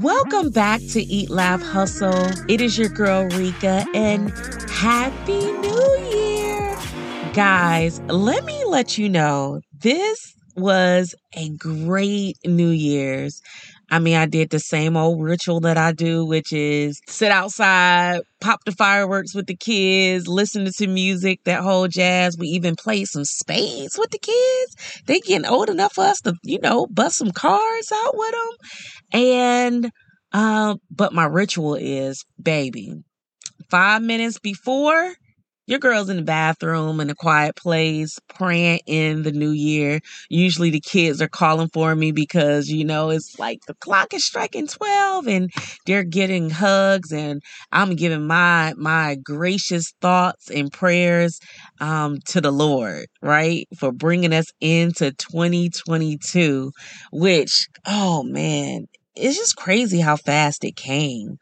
Welcome back to Eat Laugh Hustle. It is your girl Rika and Happy New Year. Guys, let me let you know this was a great New Year's. I mean, I did the same old ritual that I do, which is sit outside, pop the fireworks with the kids, listen to music, that whole jazz. We even played some spades with the kids. They getting old enough for us to, you know, bust some cards out with them. And, um, but my ritual is, baby, five minutes before your girl's in the bathroom in a quiet place praying in the new year. Usually the kids are calling for me because, you know, it's like the clock is striking 12 and they're getting hugs and I'm giving my my gracious thoughts and prayers um to the Lord, right? For bringing us into 2022, which oh man, it's just crazy how fast it came.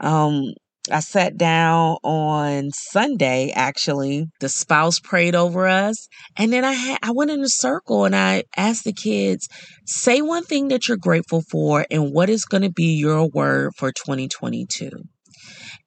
Um I sat down on Sunday actually. The spouse prayed over us and then I had I went in a circle and I asked the kids, say one thing that you're grateful for and what is going to be your word for 2022.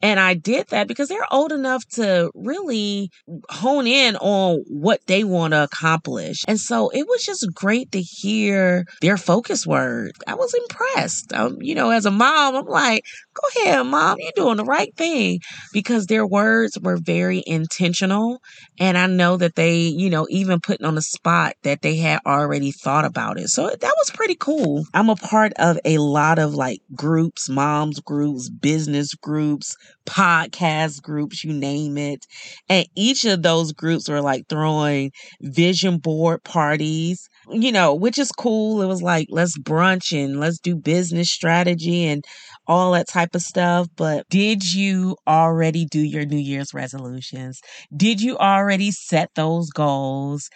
And I did that because they're old enough to really hone in on what they want to accomplish. And so it was just great to hear their focus word. I was impressed. Um, you know, as a mom, I'm like, go ahead, mom, you're doing the right thing because their words were very intentional. And I know that they, you know, even putting on the spot that they had already thought about it. So that was pretty cool. I'm a part of a lot of like groups, moms groups, business groups, podcast groups, you name it. And each of those groups were like throwing vision board parties, you know, which is cool. It was like, let's brunch and let's do business strategy and all that type of stuff. But did you already do your New Year's resolutions? Did you already set those goals?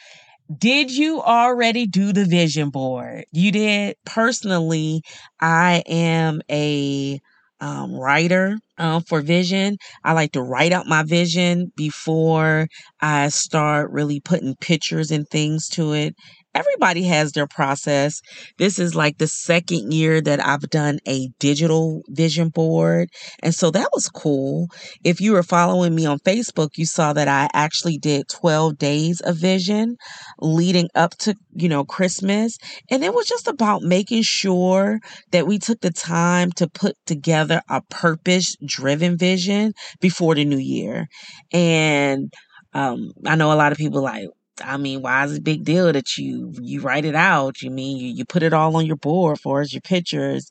Did you already do the vision board? You did. Personally, I am a um, writer um, for vision. I like to write out my vision before I start really putting pictures and things to it everybody has their process. This is like the second year that I've done a digital vision board. And so that was cool. If you were following me on Facebook, you saw that I actually did 12 days of vision leading up to, you know, Christmas. And it was just about making sure that we took the time to put together a purpose driven vision before the new year. And um, I know a lot of people like, I mean, why is it a big deal that you you write it out? You mean you, you put it all on your board for as your pictures.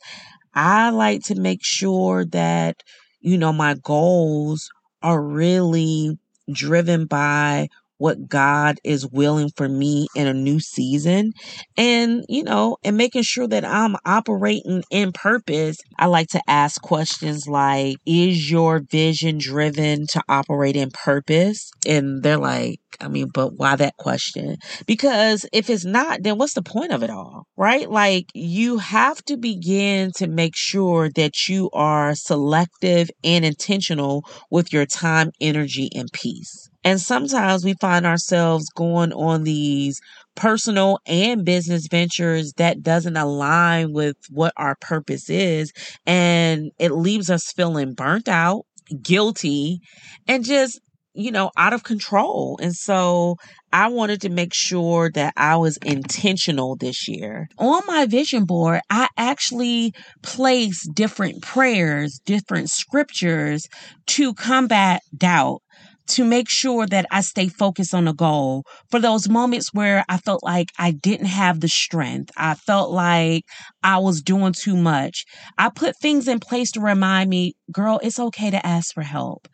I like to make sure that, you know, my goals are really driven by what God is willing for me in a new season and, you know, and making sure that I'm operating in purpose. I like to ask questions like, is your vision driven to operate in purpose? And they're like, I mean, but why that question? Because if it's not, then what's the point of it all, right? Like, you have to begin to make sure that you are selective and intentional with your time, energy, and peace. And sometimes we find ourselves going on these personal and business ventures that doesn't align with what our purpose is. And it leaves us feeling burnt out, guilty, and just you know, out of control. And so I wanted to make sure that I was intentional this year. On my vision board, I actually placed different prayers, different scriptures to combat doubt to make sure that I stay focused on a goal for those moments where I felt like I didn't have the strength. I felt like I was doing too much. I put things in place to remind me, girl, it's okay to ask for help.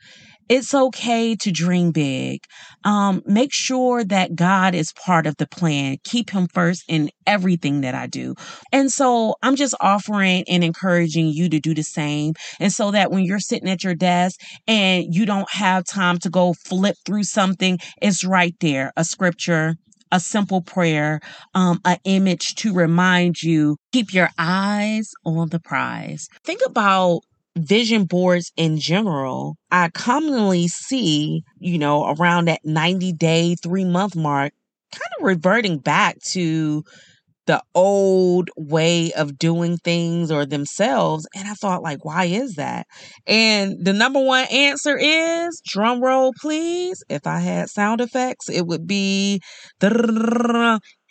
It's okay to dream big. Um, make sure that God is part of the plan. Keep Him first in everything that I do. And so I'm just offering and encouraging you to do the same. And so that when you're sitting at your desk and you don't have time to go flip through something, it's right there a scripture, a simple prayer, um, an image to remind you, keep your eyes on the prize. Think about vision boards in general, I commonly see, you know, around that 90 day, three month mark, kind of reverting back to the old way of doing things or themselves. And I thought, like, why is that? And the number one answer is drum roll, please. If I had sound effects, it would be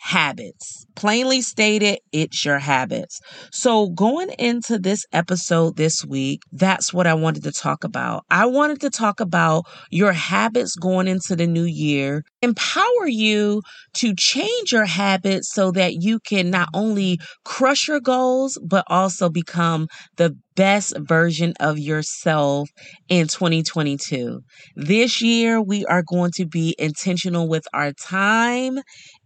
habits. Plainly stated, it's your habits. So, going into this episode this week, that's what I wanted to talk about. I wanted to talk about your habits going into the new year, empower you to change your habits so that you can not only crush your goals, but also become the best version of yourself in 2022. This year, we are going to be intentional with our time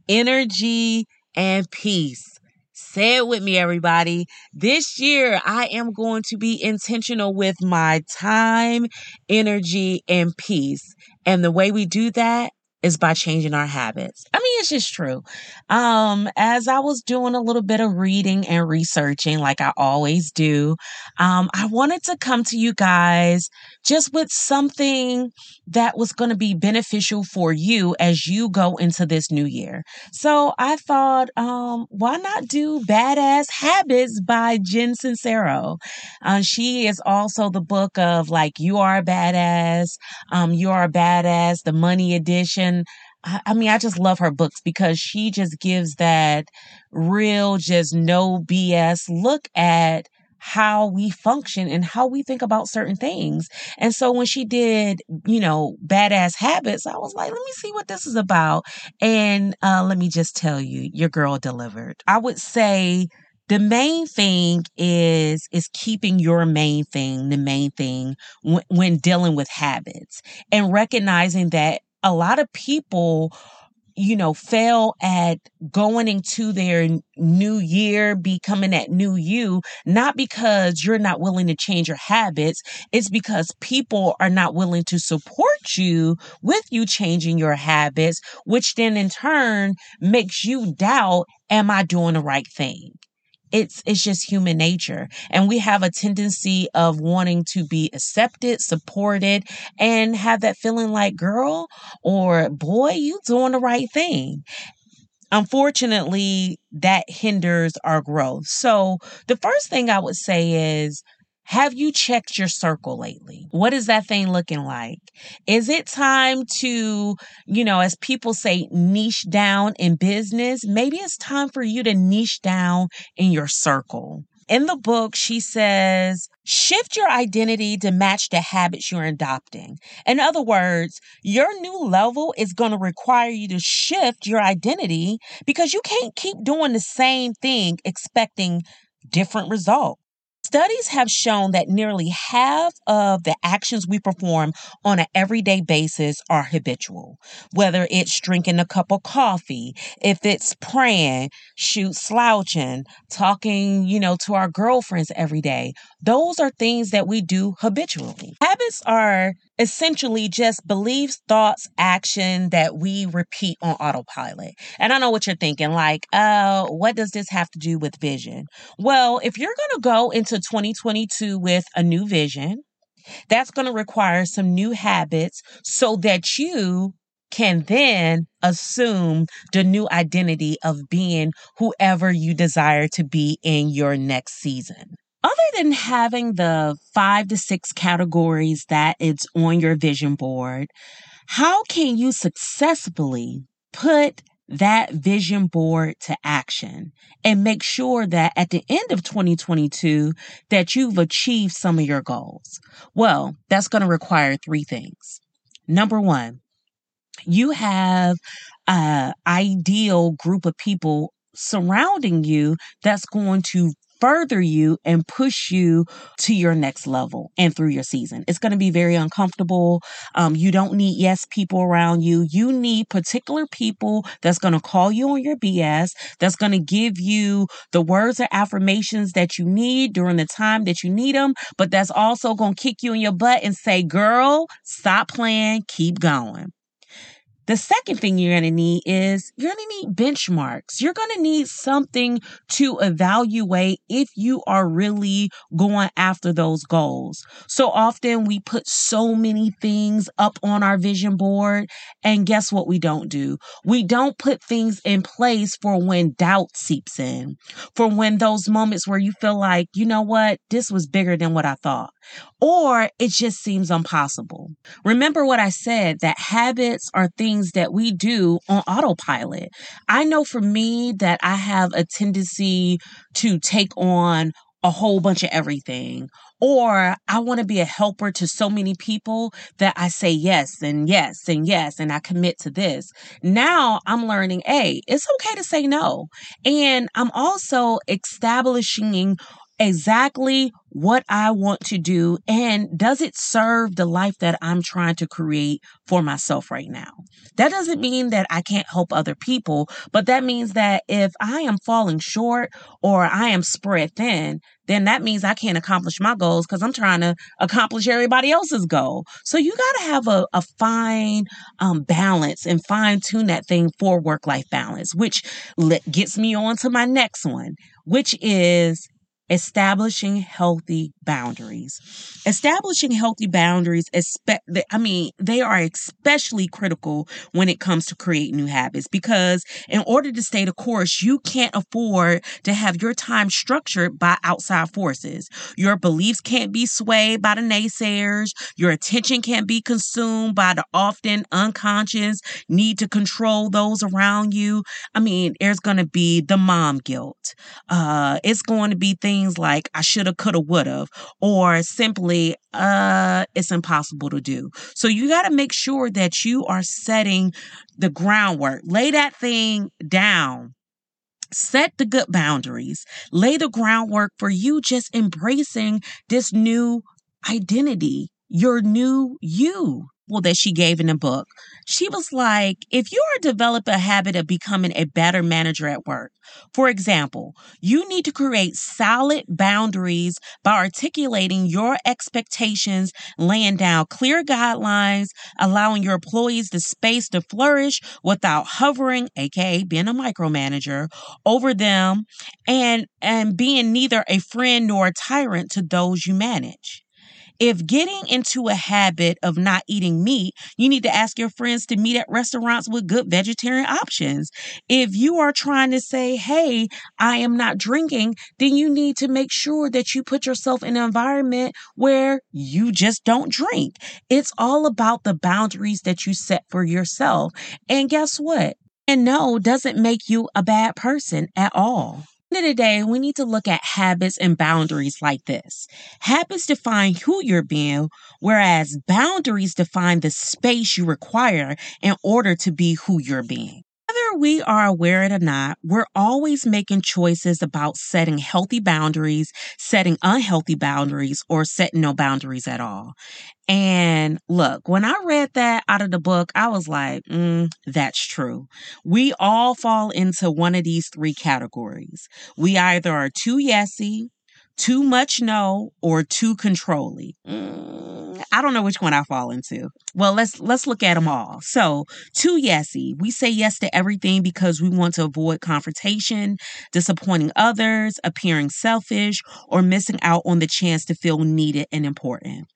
energy, and peace. Say it with me, everybody. This year, I am going to be intentional with my time, energy, and peace. And the way we do that is by changing our habits. I mean, it's just true. Um, as I was doing a little bit of reading and researching, like I always do, um, I wanted to come to you guys just with something that was going to be beneficial for you as you go into this new year. So I thought, um, why not do Badass Habits by Jen Sincero? Uh, she is also the book of like, You Are a Badass, um, You Are a Badass, the Money Edition and I, I mean, I just love her books because she just gives that real, just no BS look at how we function and how we think about certain things. And so when she did, you know, badass habits, I was like, let me see what this is about. And uh, let me just tell you, your girl delivered. I would say the main thing is is keeping your main thing the main thing when, when dealing with habits and recognizing that a lot of people you know, fail at going into their new year, becoming that new you, not because you're not willing to change your habits. It's because people are not willing to support you with you changing your habits, which then in turn makes you doubt, am I doing the right thing? It's it's just human nature. And we have a tendency of wanting to be accepted supported and have that feeling like girl or boy you doing the right thing. Unfortunately that hinders our growth. So the first thing i would say is have you checked your circle lately? What is that thing looking like? Is it time to, you know, as people say, niche down in business? Maybe it's time for you to niche down in your circle. In the book, she says, shift your identity to match the habits you're adopting. In other words, your new level is going to require you to shift your identity because you can't keep doing the same thing expecting different results. Studies have shown that nearly half of the actions we perform on an everyday basis are habitual. Whether it's drinking a cup of coffee, if it's praying, shoot slouching, talking, you know, to our girlfriends every day, those are things that we do habitually. Habits are essentially just beliefs, thoughts, action that we repeat on autopilot. And I know what you're thinking, like, uh, what does this have to do with vision? Well, if you're going to go into 2022 with a new vision, that's going to require some new habits so that you can then assume the new identity of being whoever you desire to be in your next season other than having the five to six categories that it's on your vision board, how can you successfully put that vision board to action and make sure that at the end of 2022 that you've achieved some of your goals? Well, that's going to require three things. Number 1, you have a ideal group of people surrounding you that's going to further you and push you to your next level and through your season. It's going to be very uncomfortable. Um, you don't need yes people around you. You need particular people that's going to call you on your BS, that's going to give you the words or affirmations that you need during the time that you need them, but that's also going to kick you in your butt and say, girl, stop playing, keep going. The second thing you're going to need is you're going to need benchmarks. You're going to need something to evaluate if you are really going after those goals. So often we put so many things up on our vision board, and guess what we don't do? We don't put things in place for when doubt seeps in, for when those moments where you feel like, you know what, this was bigger than what I thought or it just seems impossible. Remember what I said that habits are things that we do on autopilot. I know for me that I have a tendency to take on a whole bunch of everything. Or I want to be a helper to so many people that I say yes and yes and yes and I commit to this. Now I'm learning, hey, it's okay to say no. And I'm also establishing exactly what I want to do and does it serve the life that I'm trying to create for myself right now? That doesn't mean that I can't help other people, but that means that if I am falling short or I am spread thin, then that means I can't accomplish my goals because I'm trying to accomplish everybody else's goal. So you got to have a, a fine um, balance and fine tune that thing for work life balance, which gets me on to my next one, which is establishing healthy boundaries. Establishing healthy boundaries, I mean, they are especially critical when it comes to create new habits because in order to stay the course, you can't afford to have your time structured by outside forces. Your beliefs can't be swayed by the naysayers. Your attention can't be consumed by the often unconscious need to control those around you. I mean, there's going to be the mom guilt. Uh, it's going to be things things like I shoulda, coulda, woulda, or simply, uh, it's impossible to do. So you got to make sure that you are setting the groundwork. Lay that thing down set the good boundaries, lay the groundwork for you just embracing this new identity, your new you that she gave in the book. She was like, if you are develop a habit of becoming a better manager at work, for example, you need to create solid boundaries by articulating your expectations, laying down clear guidelines, allowing your employees the space to flourish without hovering, aka being a micromanager, over them and and being neither a friend nor a tyrant to those you manage. If getting into a habit of not eating meat, you need to ask your friends to meet at restaurants with good vegetarian options. If you are trying to say, hey, I am not drinking, then you need to make sure that you put yourself in an environment where you just don't drink. It's all about the boundaries that you set for yourself. And guess what? And no doesn't make you a bad person at all end of the day, we need to look at habits and boundaries like this. Habits define who you're being, whereas boundaries define the space you require in order to be who you're being. We are aware it or not, we're always making choices about setting healthy boundaries, setting unhealthy boundaries, or setting no boundaries at all. And look, when I read that out of the book, I was like, mm, that's true. We all fall into one of these three categories. We either are too yesy, too much no, or too controlling. Mm, I don't know which one I fall into. Well, let's let's look at them all. So, too yesy. We say yes to everything because we want to avoid confrontation, disappointing others, appearing selfish, or missing out on the chance to feel needed and important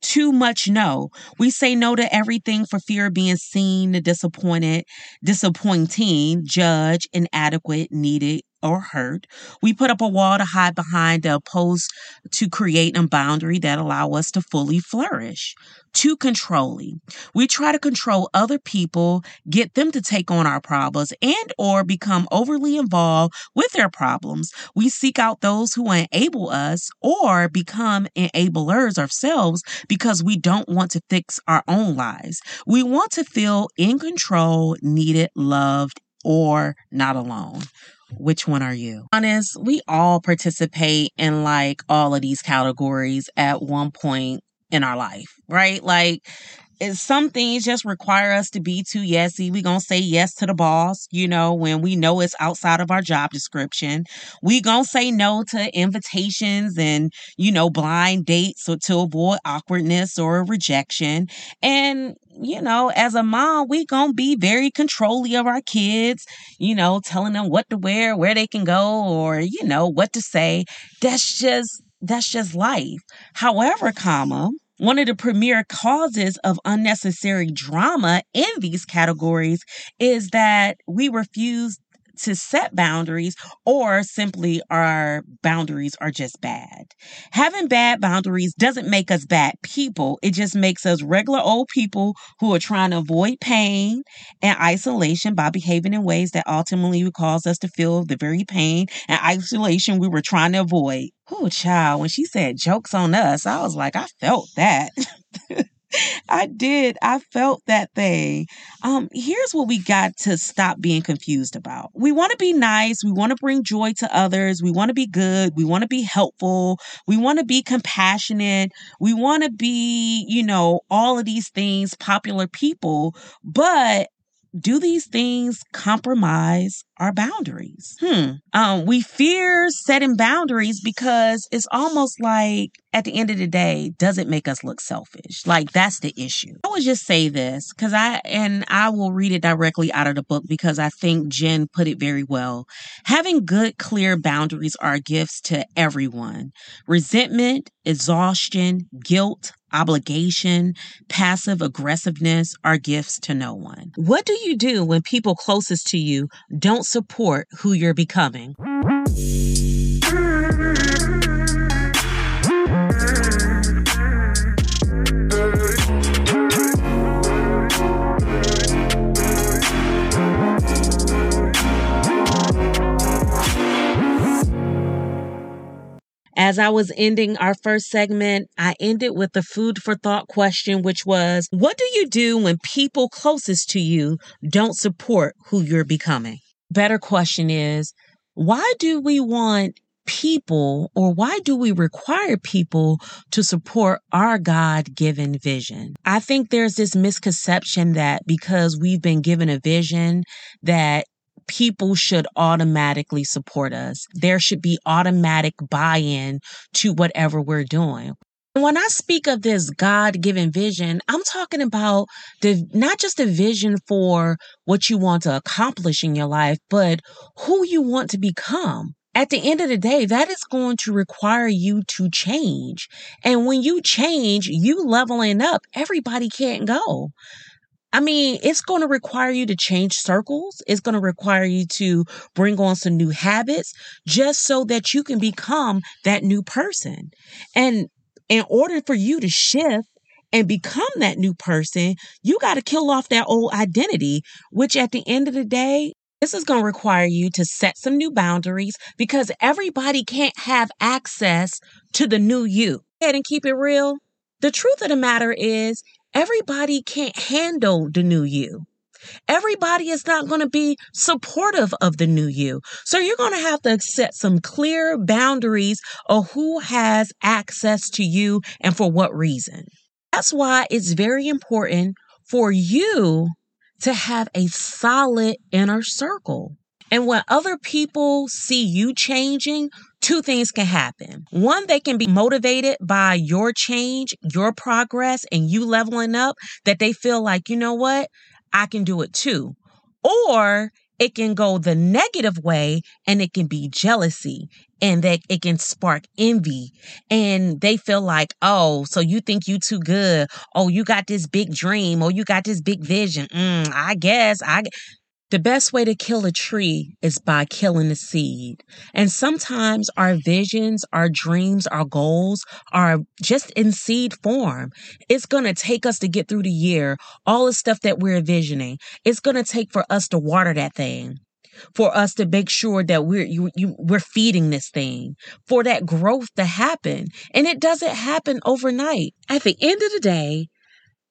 too much no. We say no to everything for fear of being seen, disappointed, disappointing, judged, inadequate, needed, or hurt. We put up a wall to hide behind the post to create a boundary that allow us to fully flourish. Too controlling. We try to control other people, get them to take on our problems and or become overly involved with their problems. We seek out those who enable us or become enablers ourselves because we don't want to fix our own lives. We want to feel in control, needed, loved, or not alone. Which one are you? Honest, we all participate in like all of these categories at one point in our life, right? Like some things just require us to be too yesy. We gonna say yes to the boss, you know, when we know it's outside of our job description. We gonna say no to invitations and you know blind dates or to avoid awkwardness or rejection. And you know, as a mom, we gonna be very controlling of our kids, you know, telling them what to wear, where they can go, or you know, what to say. That's just that's just life. However, comma, one of the premier causes of unnecessary drama in these categories is that we refuse to set boundaries or simply our boundaries are just bad. Having bad boundaries doesn't make us bad people. It just makes us regular old people who are trying to avoid pain and isolation by behaving in ways that ultimately would cause us to feel the very pain and isolation we were trying to avoid. Oh, child, when she said jokes on us, I was like, I felt that. I did. I felt that thing. Um, here's what we got to stop being confused about. We want to be nice. We want to bring joy to others. We want to be good. We want to be helpful. We want to be compassionate. We want to be, you know, all of these things, popular people. But do these things compromise our boundaries? Hmm. Um, we fear setting boundaries because it's almost like at the end of the day, does it make us look selfish? Like that's the issue. I would just say this because I, and I will read it directly out of the book because I think Jen put it very well. Having good, clear boundaries are gifts to everyone. Resentment, exhaustion, guilt, obligation, passive aggressiveness are gifts to no one. What do you do when people closest to you don't support who you're becoming? As I was ending our first segment, I ended with the food for thought question, which was What do you do when people closest to you don't support who you're becoming? Better question is Why do we want people or why do we require people to support our God given vision? I think there's this misconception that because we've been given a vision that people should automatically support us. There should be automatic buy in to whatever we're doing. When I speak of this God given vision, I'm talking about the not just a vision for what you want to accomplish in your life, but who you want to become. At the end of the day, that is going to require you to change. And when you change, you leveling up, everybody can't go. I mean, it's going to require you to change circles. It's going to require you to bring on some new habits just so that you can become that new person. And in order for you to shift and become that new person, you got to kill off that old identity, which at the end of the day, this is going to require you to set some new boundaries because everybody can't have access to the new you. And keep it real. The truth of the matter is, everybody can't handle the new you. Everybody is not going to be supportive of the new you. So you're going to have to set some clear boundaries of who has access to you and for what reason. That's why it's very important for you to have a solid inner circle. And when other people see you changing, two things can happen. One, they can be motivated by your change, your progress, and you leveling up, that they feel like, you know what? I can do it too. Or it can go the negative way and it can be jealousy and that it can spark envy and they feel like oh so you think you too good oh you got this big dream or you got this big vision mm, i guess i the best way to kill a tree is by killing the seed. And sometimes our visions, our dreams, our goals are just in seed form. It's going to take us to get through the year, all the stuff that we're envisioning. It's going to take for us to water that thing. For us to make sure that we're you, you, we're feeding this thing, for that growth to happen, and it doesn't happen overnight. At the end of the day,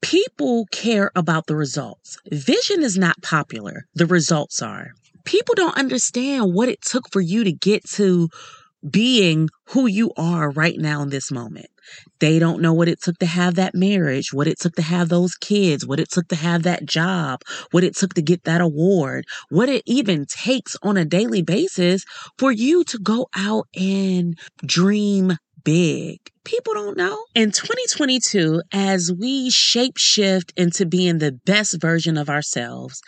People care about the results. Vision is not popular, the results are. People don't understand what it took for you to get to being who you are right now in this moment. They don't know what it took to have that marriage, what it took to have those kids, what it took to have that job, what it took to get that award, what it even takes on a daily basis for you to go out and dream big. People don't know. In 2022, as we shape shift into being the best version of ourselves,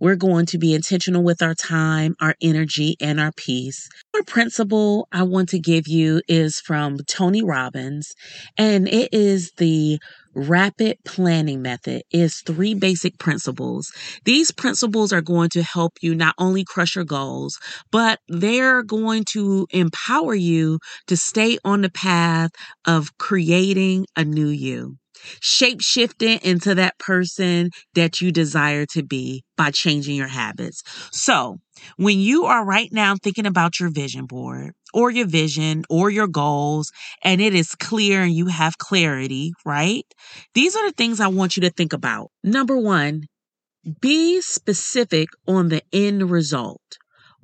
we're going to be intentional with our time, our energy, and our peace. Our principle I want to give you is from Tony Robbins, and it is the rapid planning method is three basic principles. These principles are going to help you not only crush your goals, but they're going to empower you to stay on the path of creating a new you shape shifting into that person that you desire to be by changing your habits. So, when you are right now thinking about your vision board or your vision or your goals, and it is clear and you have clarity, right? These are the things I want you to think about. Number one, be specific on the end result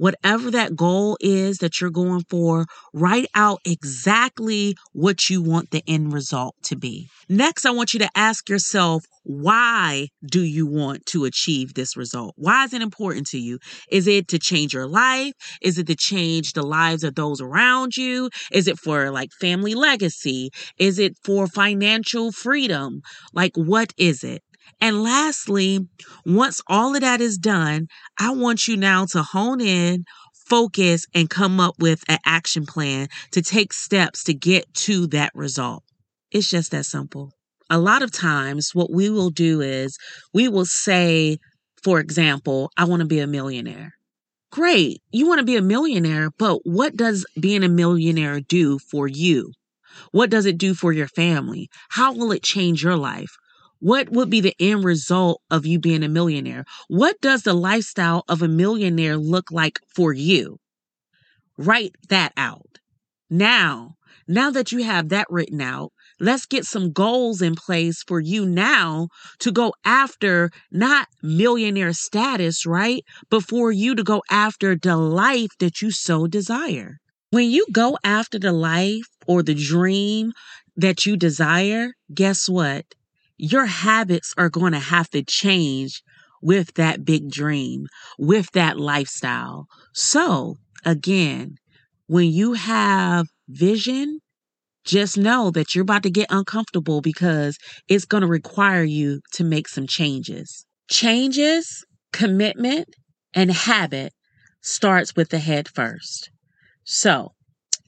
whatever that goal is that you're going for, write out exactly what you want the end result to be. Next, I want you to ask yourself, why do you want to achieve this result? Why is it important to you? Is it to change your life? Is it to change the lives of those around you? Is it for like family legacy? Is it for financial freedom? Like, what is it? And lastly, once all of that is done, I want you now to hone in, focus, and come up with an action plan to take steps to get to that result. It's just that simple. A lot of times, what we will do is we will say, for example, I want to be a millionaire. Great, you want to be a millionaire, but what does being a millionaire do for you? What does it do for your family? How will it change your life? What would be the end result of you being a millionaire? What does the lifestyle of a millionaire look like for you? Write that out. Now, now that you have that written out, let's get some goals in place for you now to go after not millionaire status, right? But for you to go after the life that you so desire. When you go after the life or the dream that you desire, guess what? Your habits are going to have to change with that big dream, with that lifestyle. So, again, when you have vision, just know that you're about to get uncomfortable because it's going to require you to make some changes. Changes, commitment, and habit starts with the head first. So,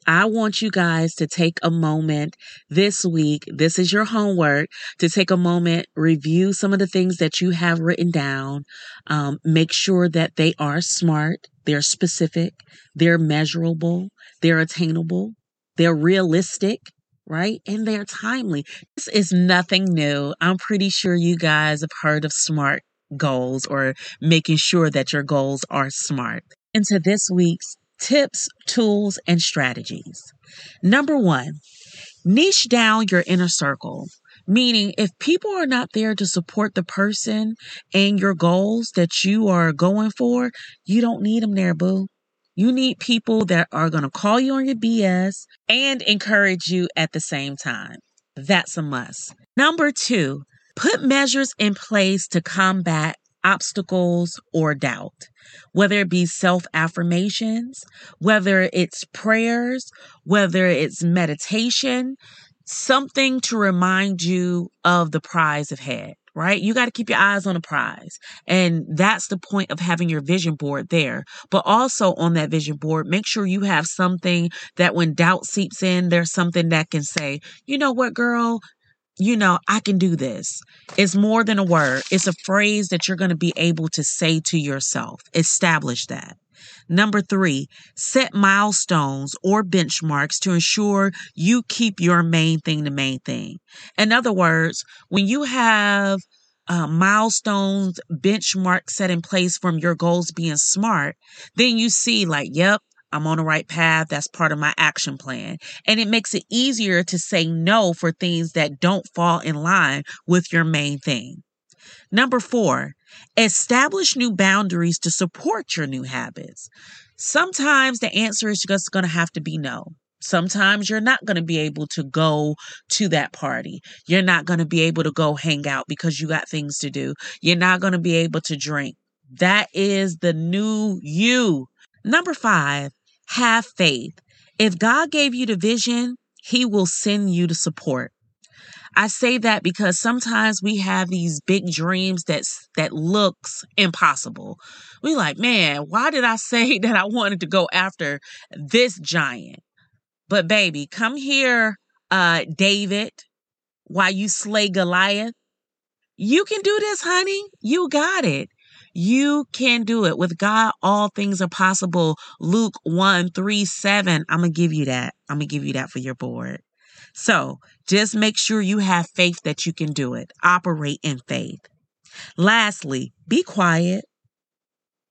I want you guys to take a moment this week. This is your homework to take a moment, review some of the things that you have written down. Um, make sure that they are smart, they're specific, they're measurable, they're attainable, they're realistic, right? And they're timely. This is nothing new. I'm pretty sure you guys have heard of SMART goals or making sure that your goals are smart. Into this week's tips, tools, and strategies. Number one, niche down your inner circle. Meaning, if people are not there to support the person and your goals that you are going for, you don't need them there, boo. You need people that are going to call you on your BS and encourage you at the same time. That's a must. Number two, put measures in place to combat obstacles or doubt, whether it be self affirmations, whether it's prayers, whether it's meditation, something to remind you of the prize ahead. Right? You got to keep your eyes on the prize. And that's the point of having your vision board there. But also on that vision board, make sure you have something that when doubt seeps in, there's something that can say, you know what, girl, you know, I can do this. It's more than a word, it's a phrase that you're going to be able to say to yourself. Establish that. Number three, set milestones or benchmarks to ensure you keep your main thing the main thing. In other words, when you have uh, milestones, benchmarks set in place from your goals being smart, then you see, like, yep, I'm on the right path. That's part of my action plan. And it makes it easier to say no for things that don't fall in line with your main thing. Number four, establish new boundaries to support your new habits. Sometimes the answer is just going to have to be no. Sometimes you're not going to be able to go to that party. You're not going to be able to go hang out because you got things to do. You're not going to be able to drink. That is the new you. Number five, have faith. If God gave you the vision, He will send you the support. I say that because sometimes we have these big dreams that that looks impossible. We like, man, why did I say that I wanted to go after this giant? But baby, come here, uh, David, while you slay Goliath. You can do this, honey. You got it. You can do it. With God, all things are possible. Luke 1 3 7. I'm going to give you that. I'm going to give you that for your board. So just make sure you have faith that you can do it. Operate in faith. Lastly, be quiet.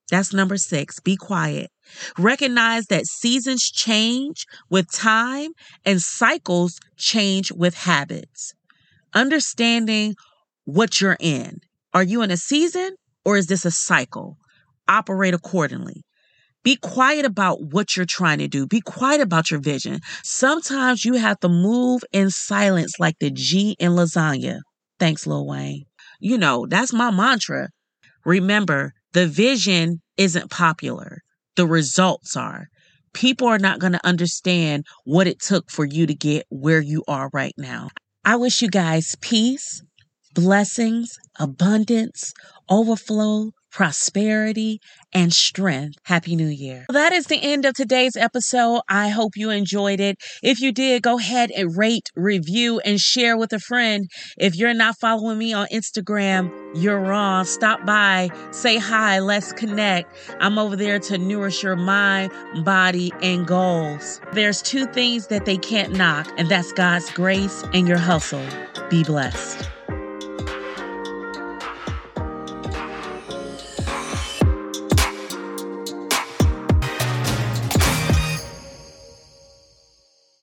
That's number six. Be quiet. Recognize that seasons change with time and cycles change with habits. Understanding what you're in. Are you in a season or is this a cycle? Operate accordingly. Be quiet about what you're trying to do. Be quiet about your vision. Sometimes you have to move in silence like the G in lasagna. Thanks, Lil Wayne. You know, that's my mantra. Remember, the vision isn't popular the results are. People are not going to understand what it took for you to get where you are right now. I wish you guys peace, blessings, abundance, overflow, prosperity, and strength. Happy New Year. That is the end of today's episode. I hope you enjoyed it. If you did, go ahead and rate, review, and share with a friend. If you're not following me on Instagram, you're wrong. Stop by, say hi, let's connect. I'm over there to nourish your mind, body, and goals. There's two things that they can't knock, and that's God's grace and your hustle. Be blessed.